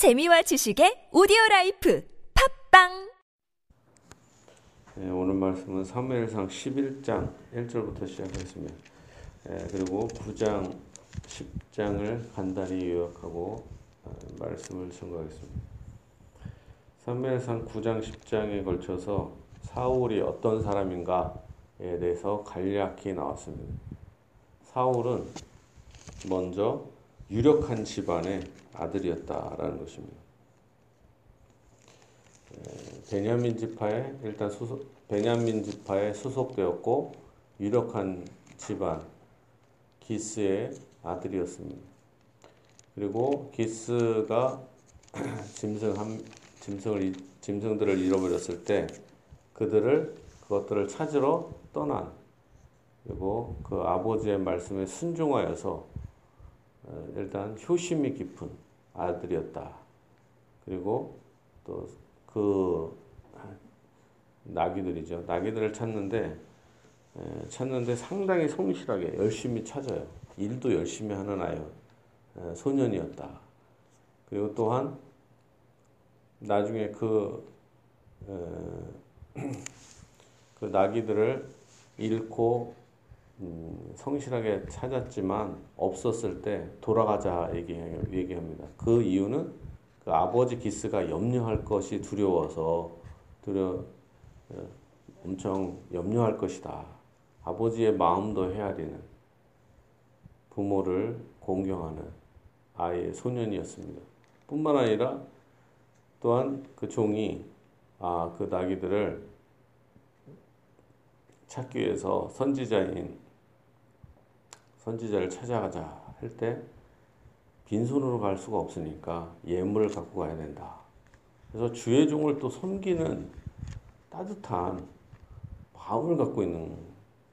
재미와 지식의 오디오 라이프 팟빵 예, 오늘 말씀은 사무엘상 11장 1절부터 시작하겠습니다. 예, 그리고 9장 10장을 간단히 요약하고 어, 말씀을 증거하겠습니다. 사무엘상 9장 10장에 걸쳐서 사울이 어떤 사람인가에 대해서 간략히 나왔습니다. 사울은 먼저 유력한 집안의 아들이었다라는 것입니다. 베냐민 지파에 일단 수속 베냐민 지파에 수속되었고 유력한 집안 기스의 아들이었습니다. 그리고 기스가 짐승 한 짐승을 짐승들을 잃어버렸을 때 그들을 그것들을 찾으러 떠난 그리고 그 아버지의 말씀에 순종하여서 어, 일단 효심이 깊은 아들이었다. 그리고 또 그 나귀들이죠. 나귀들을 찾는데 찾는데 상당히 성실하게 열심히 찾아요. 일도 열심히 하는 아이 소년이었다. 그리고 또한 나중에 그, 그 나귀들을 잃고 음, 성실하게 찾았지만 없었을 때 돌아가자 얘기합니다. 그 이유는 그 아버지 기스가 염려할 것이 두려워서 두려 엄청 염려할 것이다. 아버지의 마음도 헤아리는 부모를 공경하는 아이의 소년이었습니다. 뿐만 아니라 또한 그 종이 아, 그 나귀들을 찾기 위해서 선지자인 선지자를 찾아가자 할 때 빈손으로 갈 수가 없으니까 예물을 갖고 가야 된다. 그래서 주의 종을 또 섬기는 따뜻한 마음을 갖고 있는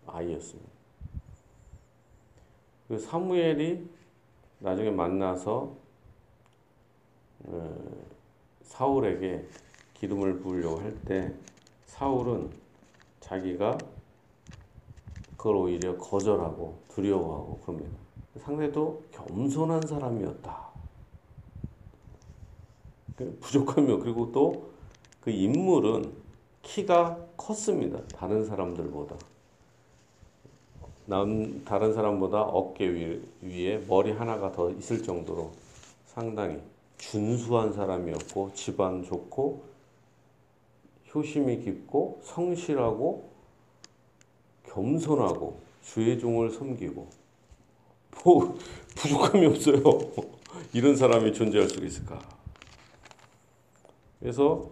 아이였습니다. 그 사무엘이 나중에 만나서 어, 사울에게 기름을 부으려고 할 때 사울은 자기가 그걸 오히려 거절하고 두려워하고 그럽니다. 상대도 겸손한 사람이었다. 그 부족하며 그리고 또 그 인물은 키가 컸습니다. 다른 사람들보다. 남, 다른 사람보다 어깨 위, 위에 머리 하나가 더 있을 정도로 상당히 준수한 사람이었고 집안 좋고 효심이 깊고 성실하고 겸손하고 주의 종을 섬기고 뭐 부족함이 없어요. 이런 사람이 존재할 수 있을까? 그래서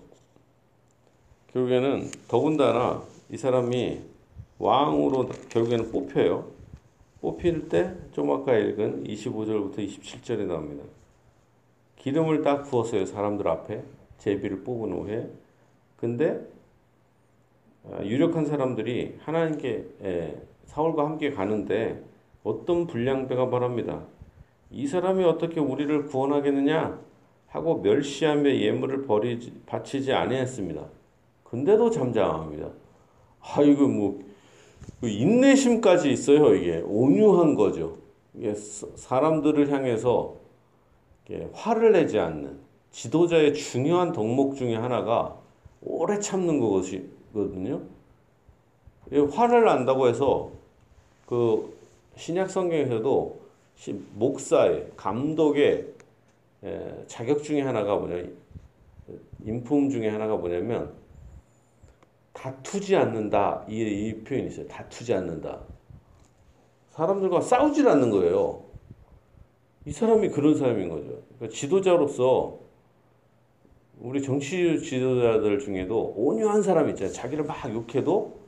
결국에는 더군다나 이 사람이 왕으로 결국에는 뽑혀요. 뽑힐 때 좀 아까 읽은 25절부터 27절에 나옵니다. 기름을 딱 부었어요. 사람들 앞에 제비를 뽑은 후에. 근데 아, 유력한 사람들이 하나님께 사울과 함께 가는데 어떤 불량배가 말합니다. 이 사람이 어떻게 우리를 구원하겠느냐 하고 멸시하며 예물을 버리지 바치지 아니했습니다. 근데도 잠잠합니다. 아 이거 뭐그 인내심까지 있어요. 이게 온유한 거죠. 이게 사람들을 향해서 화를 내지 않는 지도자의 중요한 덕목 중에 하나가 오래 참는 것이 거든요. 화를 난다고 해서 그 신약 성경에서도 목사의 감독의 자격 중에 하나가 뭐냐 인품 중에 하나가 뭐냐면 다투지 않는다 이, 이 표현이 있어요. 다투지 않는다. 사람들과 싸우질 않는 거예요. 이 사람이 그런 사람인 거죠. 그러니까 지도자로서 우리 정치 지도자들 중에도 온유한 사람 있잖아요. 자기를 막 욕해도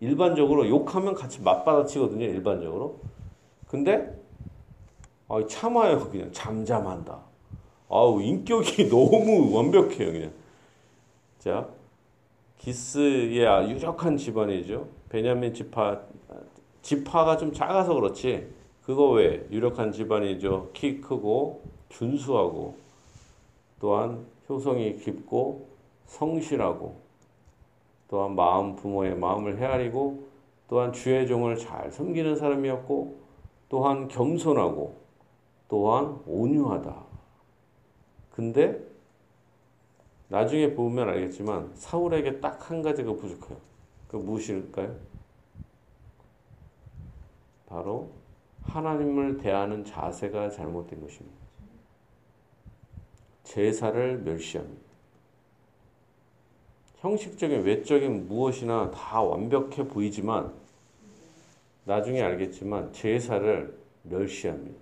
일반적으로 욕하면 같이 맞받아치거든요. 일반적으로. 근데 아, 참아요. 그냥 잠잠한다. 아우 인격이 너무 완벽해요. 그냥. 자 기스의 유력한 집안이죠. 베냐민 지파 지파가 좀 작아서 그렇지. 그거 왜 유력한 집안이죠. 키 크고 준수하고 또한 효성이 깊고 성실하고 또한 마음 부모의 마음을 헤아리고 또한 주의 종을 잘 섬기는 사람이었고 또한 겸손하고 또한 온유하다. 근데 나중에 보면 알겠지만 사울에게 딱 한 가지가 부족해요. 그 무엇일까요? 바로 하나님을 대하는 자세가 잘못된 것입니다. 제사를 멸시합니다. 형식적인 외적인 무엇이나 다 완벽해 보이지만 나중에 알겠지만 제사를 멸시합니다.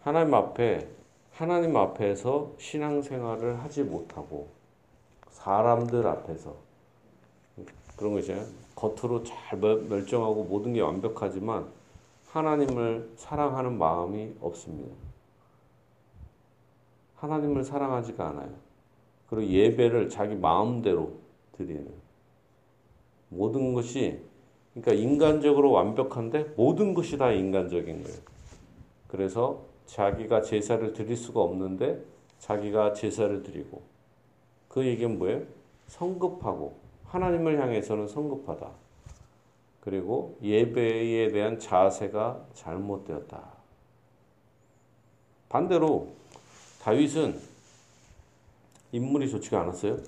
하나님 앞에 하나님 앞에서 신앙생활을 하지 못하고 사람들 앞에서 그런 거 있잖아요. 겉으로 잘 멸정하고 모든 게 완벽하지만 하나님을 사랑하는 마음이 없습니다. 하나님을 사랑하지가 않아요. 그리고 예배를 자기 마음대로 드리는 모든 것이 그러니까 인간적으로 완벽한데 모든 것이 다 인간적인 거예요. 그래서 자기가 제사를 드릴 수가 없는데 자기가 제사를 드리고 그 얘기는 뭐예요? 성급하고 하나님을 향해서는 성급하다. 그리고 예배에 대한 자세가 잘못되었다. 반대로 다윗은 인물이 좋지가 않았어요.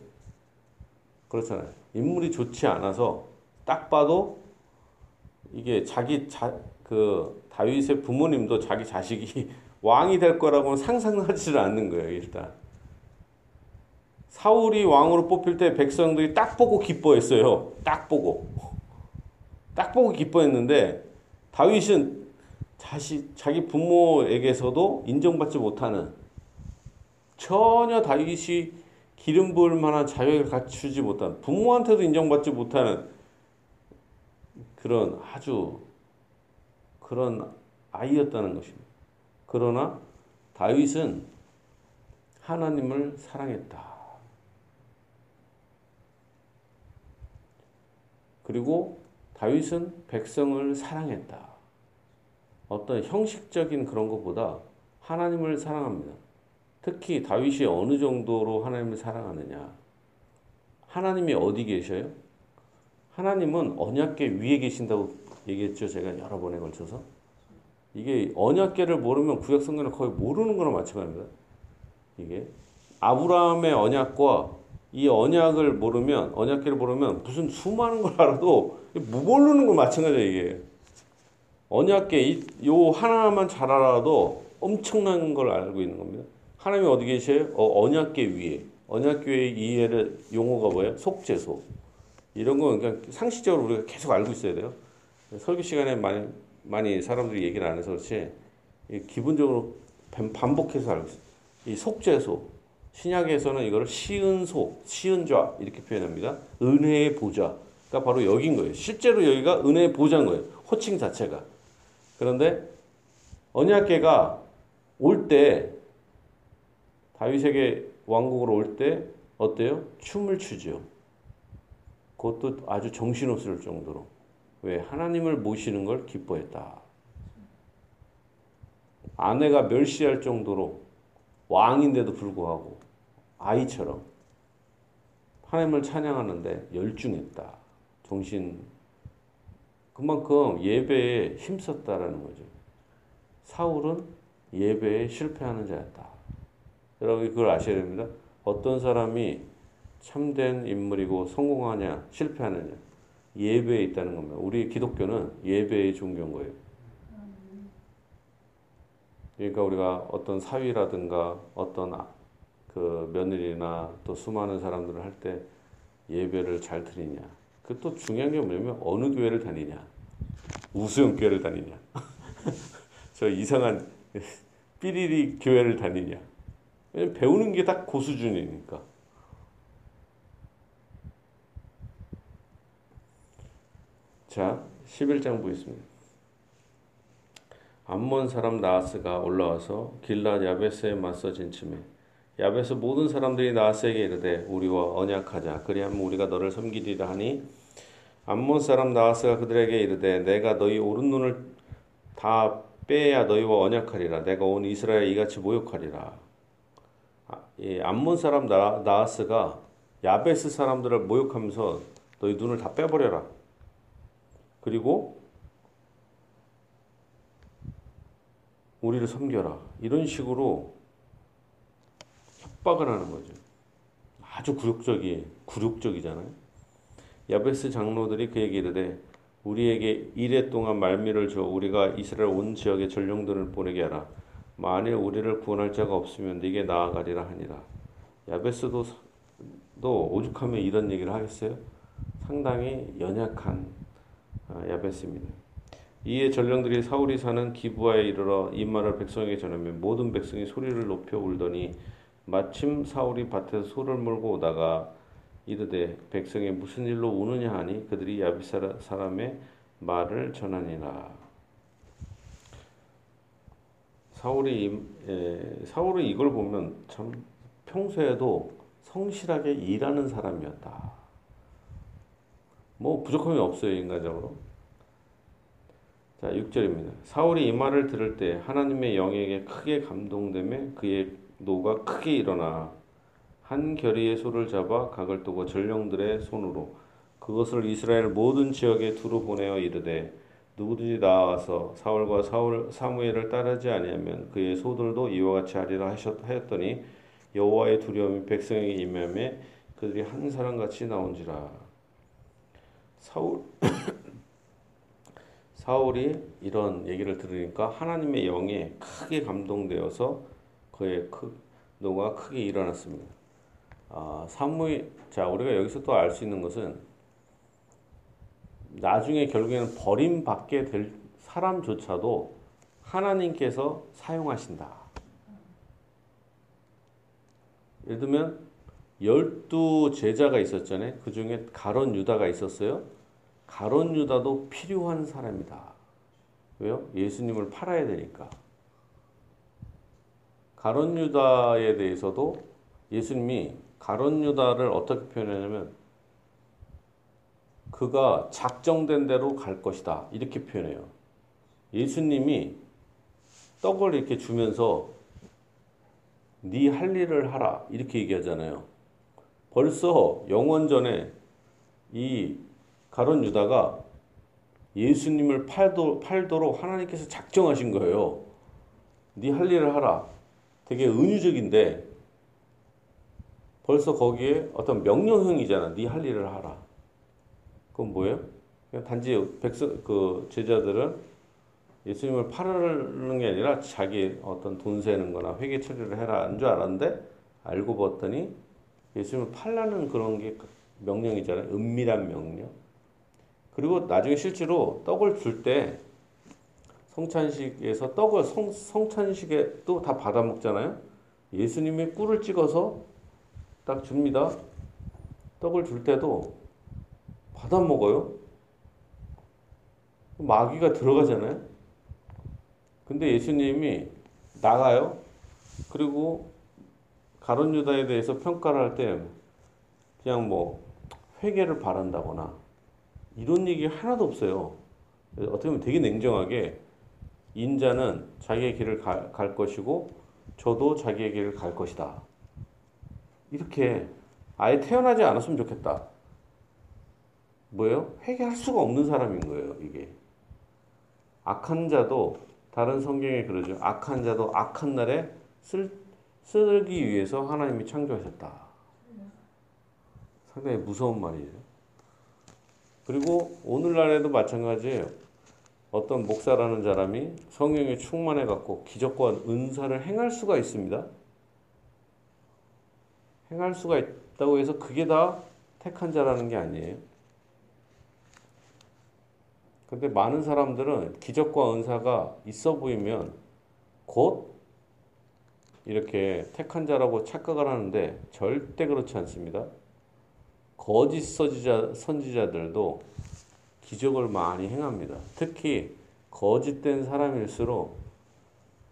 그렇잖아요. 인물이 좋지 않아서 딱 봐도 이게 자기 자, 그 다윗의 부모님도 자기 자식이 왕이 될 거라고는 상상하지를 않는 거예요, 일단. 사울이 왕으로 뽑힐 때 백성들이 딱 보고 기뻐했어요. 딱 보고. 딱 보고 기뻐했는데 다윗은 자식, 자기 부모에게서도 인정받지 못하는 전혀 다윗이 기름 부을 만한 자격을 갖추지 못한 부모한테도 인정받지 못하는 그런 아주 그런 아이였다는 것입니다. 그러나 다윗은 하나님을 사랑했다. 그리고 다윗은 백성을 사랑했다. 어떤 형식적인 그런 것보다 하나님을 사랑합니다. 특히 다윗이 어느 정도로 하나님을 사랑하느냐. 하나님이 어디 계셔요? 하나님은 언약계 위에 계신다고 얘기했죠. 제가 여러 번에 걸쳐서. 이게 언약계를 모르면 구약 성경을 거의 모르는 거나 마찬가지입니다. 이게 아브라함의 언약과 이 언약을 모르면 언약계를 모르면 무슨 수많은 걸 알아도 모르는 거 마찬가지야 이게. 언약계 요 하나만 잘 알아도 엄청난 걸 알고 있는 겁니다. 하나님이 어디 계세요? 어, 언약계 위에. 언약계의 이해를 용어가 뭐예요? 속죄소. 이런 거 그냥 상식적으로 우리가 계속 알고 있어야 돼요. 설교 시간에 많이 많이 사람들이 얘기를 안 해서 그렇지 기본적으로 반복해서 알고 있어요. 이 속죄소 신약에서는 이거를 시은소, 시은좌 이렇게 표현합니다. 은혜의 보좌가 바로 여긴 거예요. 실제로 여기가 은혜의 보좌인 거예요. 호칭 자체가. 그런데 언약계가 올 때 다윗에게 왕국으로 올 때 어때요? 춤을 추죠. 그것도 아주 정신없을 정도로. 왜? 하나님을 모시는 걸 기뻐했다. 아내가 멸시할 정도로 왕인데도 불구하고 아이처럼 하나님을 찬양하는데 열중했다. 정신 그만큼 예배에 힘썼다라는 거죠. 사울은 예배에 실패하는 자였다. 여러분 그걸 아셔야 됩니다. 어떤 사람이 참된 인물이고 성공하냐 실패하느냐 예배에 있다는 겁니다. 우리 기독교는 예배의 종교인 거예요. 그러니까 우리가 어떤 사위라든가 어떤 그 며느리나 또 수많은 사람들을 할 때 예배를 잘 드리냐. 그 또 중요한 게 뭐냐면 어느 교회를 다니냐. 우수영 교회를 다니냐. 저 이상한 삐리리 교회를 다니냐. 왜냐면 배우는 게딱그 수준이니까. 자, 11장 보겠습니다. 암몬 사람 나하스가 올라와서 길라 야베스에 맞서 진침해 야베스 모든 사람들이 나하스에게 이르되 우리와 언약하자 그리하면 우리가 너를 섬기리라 하니 암몬 사람 나하스가 그들에게 이르되 내가 너희 오른 눈을 다 빼야 너희와 언약하리라 내가 온 이스라엘 이같이 모욕하리라 아, 이 암몬 사람 나, 나하스가 야베스 사람들을 모욕하면서 너희 눈을 다 빼버려라 그리고 우리를 섬겨라. 이런 식으로 협박을 하는 거죠. 아주 굴욕적이 굴욕적이잖아요. 야베스 장로들이 그에게 이르되 우리에게 이래 동안 말미를 줘 우리가 이스라엘 온 지역에 전령들을 보내게 하라. 만일 우리를 구원할 자가 없으면 네게 나아가리라 하니라. 야베스도 또 오죽하면 이런 얘기를 하겠어요? 상당히 연약한 아, 야베스입니다. 이에 전령들이 사울이 사는 기부하에 이르러 이 말을 백성에게 전하면 모든 백성이 소리를 높여 울더니 마침 사울이 밭에서 소를 몰고 오다가 이르되 백성이 무슨 일로 우느냐 하니 그들이 야비스 사람의 말을 전하니라. 사울이 에, 사울이 이걸 보면 참 평소에도 성실하게 일하는 사람이었다. 뭐 부족함이 없어요 인간적으로. 자 6절입니다. 사울이 이 말을 들을 때 하나님의 영에게 크게 감동되며 그의 노가 크게 일어나 한 결의의 소를 잡아 각을 두고 전령들의 손으로 그것을 이스라엘 모든 지역에 두루 보내어 이르되 누구든지 나와서 사울과 사울 사무엘을 따르지 아니하면 그의 소들도 이와 같이 하리라 하였더니 여호와의 두려움이 백성에게 임함에 그들이 한 사람 같이 나온지라 사울 사울이 이런 얘기를 들으니까 하나님의 영에 크게 감동되어서 그의 크, 노가 크게 일어났습니다. 아, 사무엘 자 우리가 여기서 또 알 수 있는 것은 나중에 결국에는 버림받게 될 사람조차도 하나님께서 사용하신다. 예를 들면 열두 제자가 있었잖아요. 그 중에 가론 유다가 있었어요. 가론 유다도 필요한 사람이다. 왜요? 예수님을 팔아야 되니까. 가론 유다에 대해서도 예수님이 가론 유다를 어떻게 표현하냐면 그가 작정된 대로 갈 것이다. 이렇게 표현해요. 예수님이 떡을 이렇게 주면서 네 할 일을 하라. 이렇게 얘기하잖아요. 벌써 영원 전에 이 가론 유다가 예수님을 팔도, 팔도록 하나님께서 작정하신 거예요. 네 할 일을 하라. 되게 은유적인데 벌써 거기에 어떤 명령형이잖아. 네 할 일을 하라. 그건 뭐예요? 그냥 단지 백성 그 제자들은 예수님을 팔는 게 아니라 자기 어떤 돈 세는 거나 회계 처리를 해라 한 줄 알았는데 알고 봤더니 예수님을 팔라는 그런 게 명령이잖아요. 은밀한 명령. 그리고 나중에 실제로 떡을 줄 때 성찬식에서 떡을 성, 성찬식에 또 다 받아 먹잖아요. 예수님이 꿀을 찍어서 딱 줍니다. 떡을 줄 때도 받아 먹어요. 마귀가 들어가잖아요. 근데 예수님이 나가요. 그리고 가론 유다에 대해서 평가를 할 때 그냥 뭐 회개를 바란다거나 이런 얘기 하나도 없어요. 어떻게 보면 되게 냉정하게 인자는 자기의 길을 가, 갈 것이고 저도 자기의 길을 갈 것이다. 이렇게 아예 태어나지 않았으면 좋겠다. 뭐예요? 회개할 수가 없는 사람인 거예요, 이게. 악한 자도 다른 성경에 그러죠. 악한 자도 악한 날에 쓸, 쓰기 위해서 하나님이 창조하셨다. 상당히 무서운 말이죠. 그리고 오늘날에도 마찬가지예요. 어떤 목사라는 사람이 성령에 충만해 갖고 기적과 은사를 행할 수가 있습니다. 행할 수가 있다고 해서 그게 다 택한 자라는 게 아니에요. 근데 많은 사람들은 기적과 은사가 있어 보이면 곧 이렇게 택한 자라고 착각을 하는데 절대 그렇지 않습니다. 거짓 선지자, 선지자들도 기적을 많이 행합니다. 특히 거짓된 사람일수록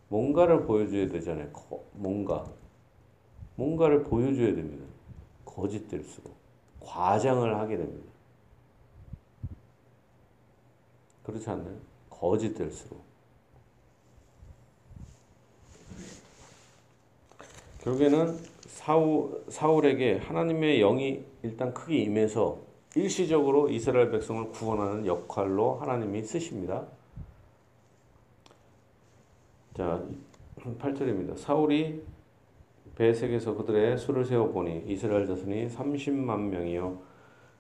뭔가를 보여줘야 되잖아요. 뭔가. 뭔가를 보여줘야 됩니다. 거짓될수록. 과장을 하게 됩니다. 그렇지 않나요? 거짓될수록. 결국에는 사울, 사울에게 하나님의 영이 일단 크게 임해서 일시적으로 이스라엘 백성을 구원하는 역할로 하나님이 쓰십니다. 자, 8절입니다. 사울이 배색에서 그들의 수를 세어 보니 이스라엘 자손이 30만 명이요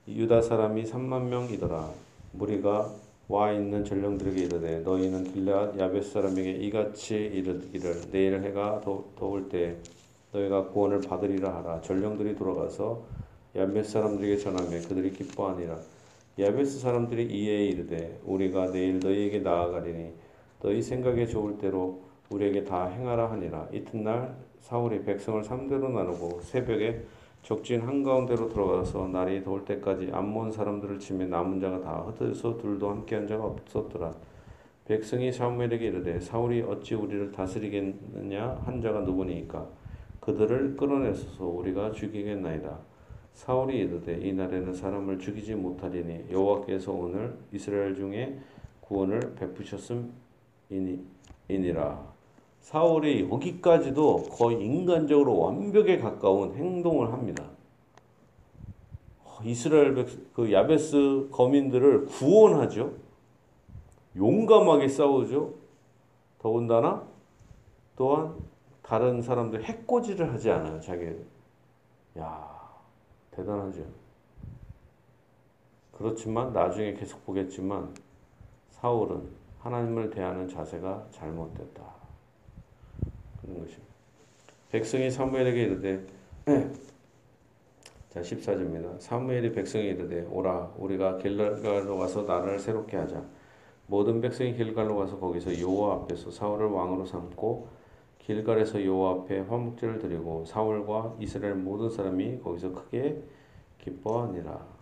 유다 사람이 3만 명이더라. 무리가 와 있는 전령들에게 이르되 너희는 길앗 야벳 사람에게 이같이 이르기를 내일 해가 더, 더울 때 너희가 구원을 받으리라 하라. 전령들이 돌아가서 야벳 사람들에게 전하며 그들이 기뻐하니라. 야베스 사람들이 이에 이르되 우리가 내일 너희에게 나아가리니 너희 생각에 좋을 대로 우리에게 다 행하라 하니라 이튿날 사울이 백성을 삼대로 나누고 새벽에 적진 한가운데로 들어가서 날이 더울 때까지 암몬 사람들을 치며 남은 자가 다 흩어져서 둘도 함께한 자가 없었더라. 백성이 사무엘에게 이르되 사울이 어찌 우리를 다스리겠느냐? 한 자가 누구니까? 그들을 끌어내소서 우리가 죽이겠나이다. 사울이 이르되 이 날에는 사람을 죽이지 못하리니 여호와께서 오늘 이스라엘 중에 구원을 베푸셨음이니라. 사울이 여기까지도 거의 인간적으로 완벽에 가까운 행동을 합니다. 이스라엘 그 야베스 거민들을 구원하죠. 용감하게 싸우죠. 더군다나 또한 다른 사람들 해코지를 하지 않아요. 자기 야 대단하죠. 그렇지만 나중에 계속 보겠지만 사울은 하나님을 대하는 자세가 잘못됐다. 그런 것입니다. 백성이 사무엘에게 이르되 자 14절입니다. 사무엘이 백성에 이르되 오라 우리가 길갈로 가서 나라를 새롭게 하자. 모든 백성이 길갈로 가서 거기서 여호와 앞에서 사울을 왕으로 삼고 길갈에서 여호와 앞에 화목제를 드리고 사울과 이스라엘 모든 사람이 거기서 크게 기뻐하니라.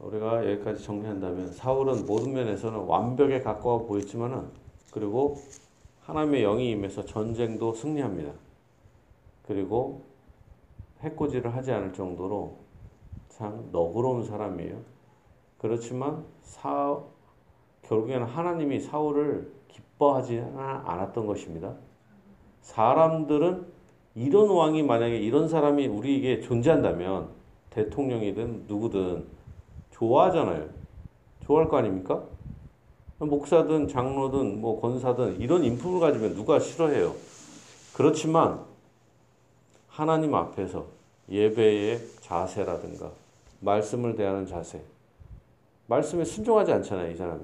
우리가 여기까지 정리한다면 사울은 모든 면에서는 완벽에 가까워 보였지만은 그리고 하나님의 영이 임해서 전쟁도 승리합니다. 그리고 해코지를 하지 않을 정도로 참 너그러운 사람이에요. 그렇지만 사 결국에는 하나님이 사울을 기뻐하지 않았던 것입니다. 사람들은 이런 왕이 만약에 이런 사람이 우리에게 존재한다면 대통령이든 누구든 좋아하잖아요. 좋아할 거 아닙니까? 목사든 장로든 뭐 권사든 이런 인품을 가지면 누가 싫어해요. 그렇지만 하나님 앞에서 예배의 자세라든가 말씀을 대하는 자세 말씀에 순종하지 않잖아요, 이 사람이.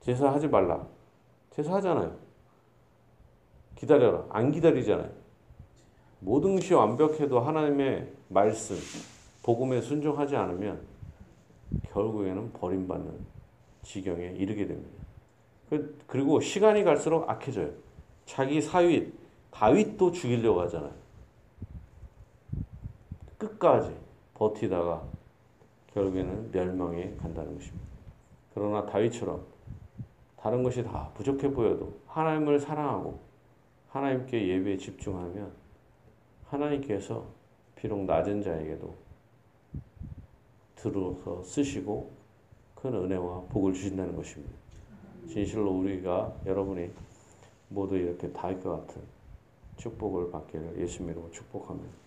제사하지 말라. 제사하잖아요. 기다려라. 안 기다리잖아요. 모든 것이 완벽해도 하나님의 말씀, 복음에 순종하지 않으면 결국에는 버림받는 지경에 이르게 됩니다. 그, 그리고 시간이 갈수록 악해져요. 자기 사윗, 다윗도 죽이려고 하잖아요. 끝까지 버티다가 결국에는 멸망에 간다는 것입니다. 그러나 다윗처럼 다른 것이 다 부족해 보여도 하나님을 사랑하고 하나님께 예배에 집중하면 하나님께서 비록 낮은 자에게도 들어서 쓰시고 큰 은혜와 복을 주신다는 것입니다. 진실로 우리가 여러분이 모두 이렇게 다윗과 같은 축복을 받기를 예수님으로 축복합니다.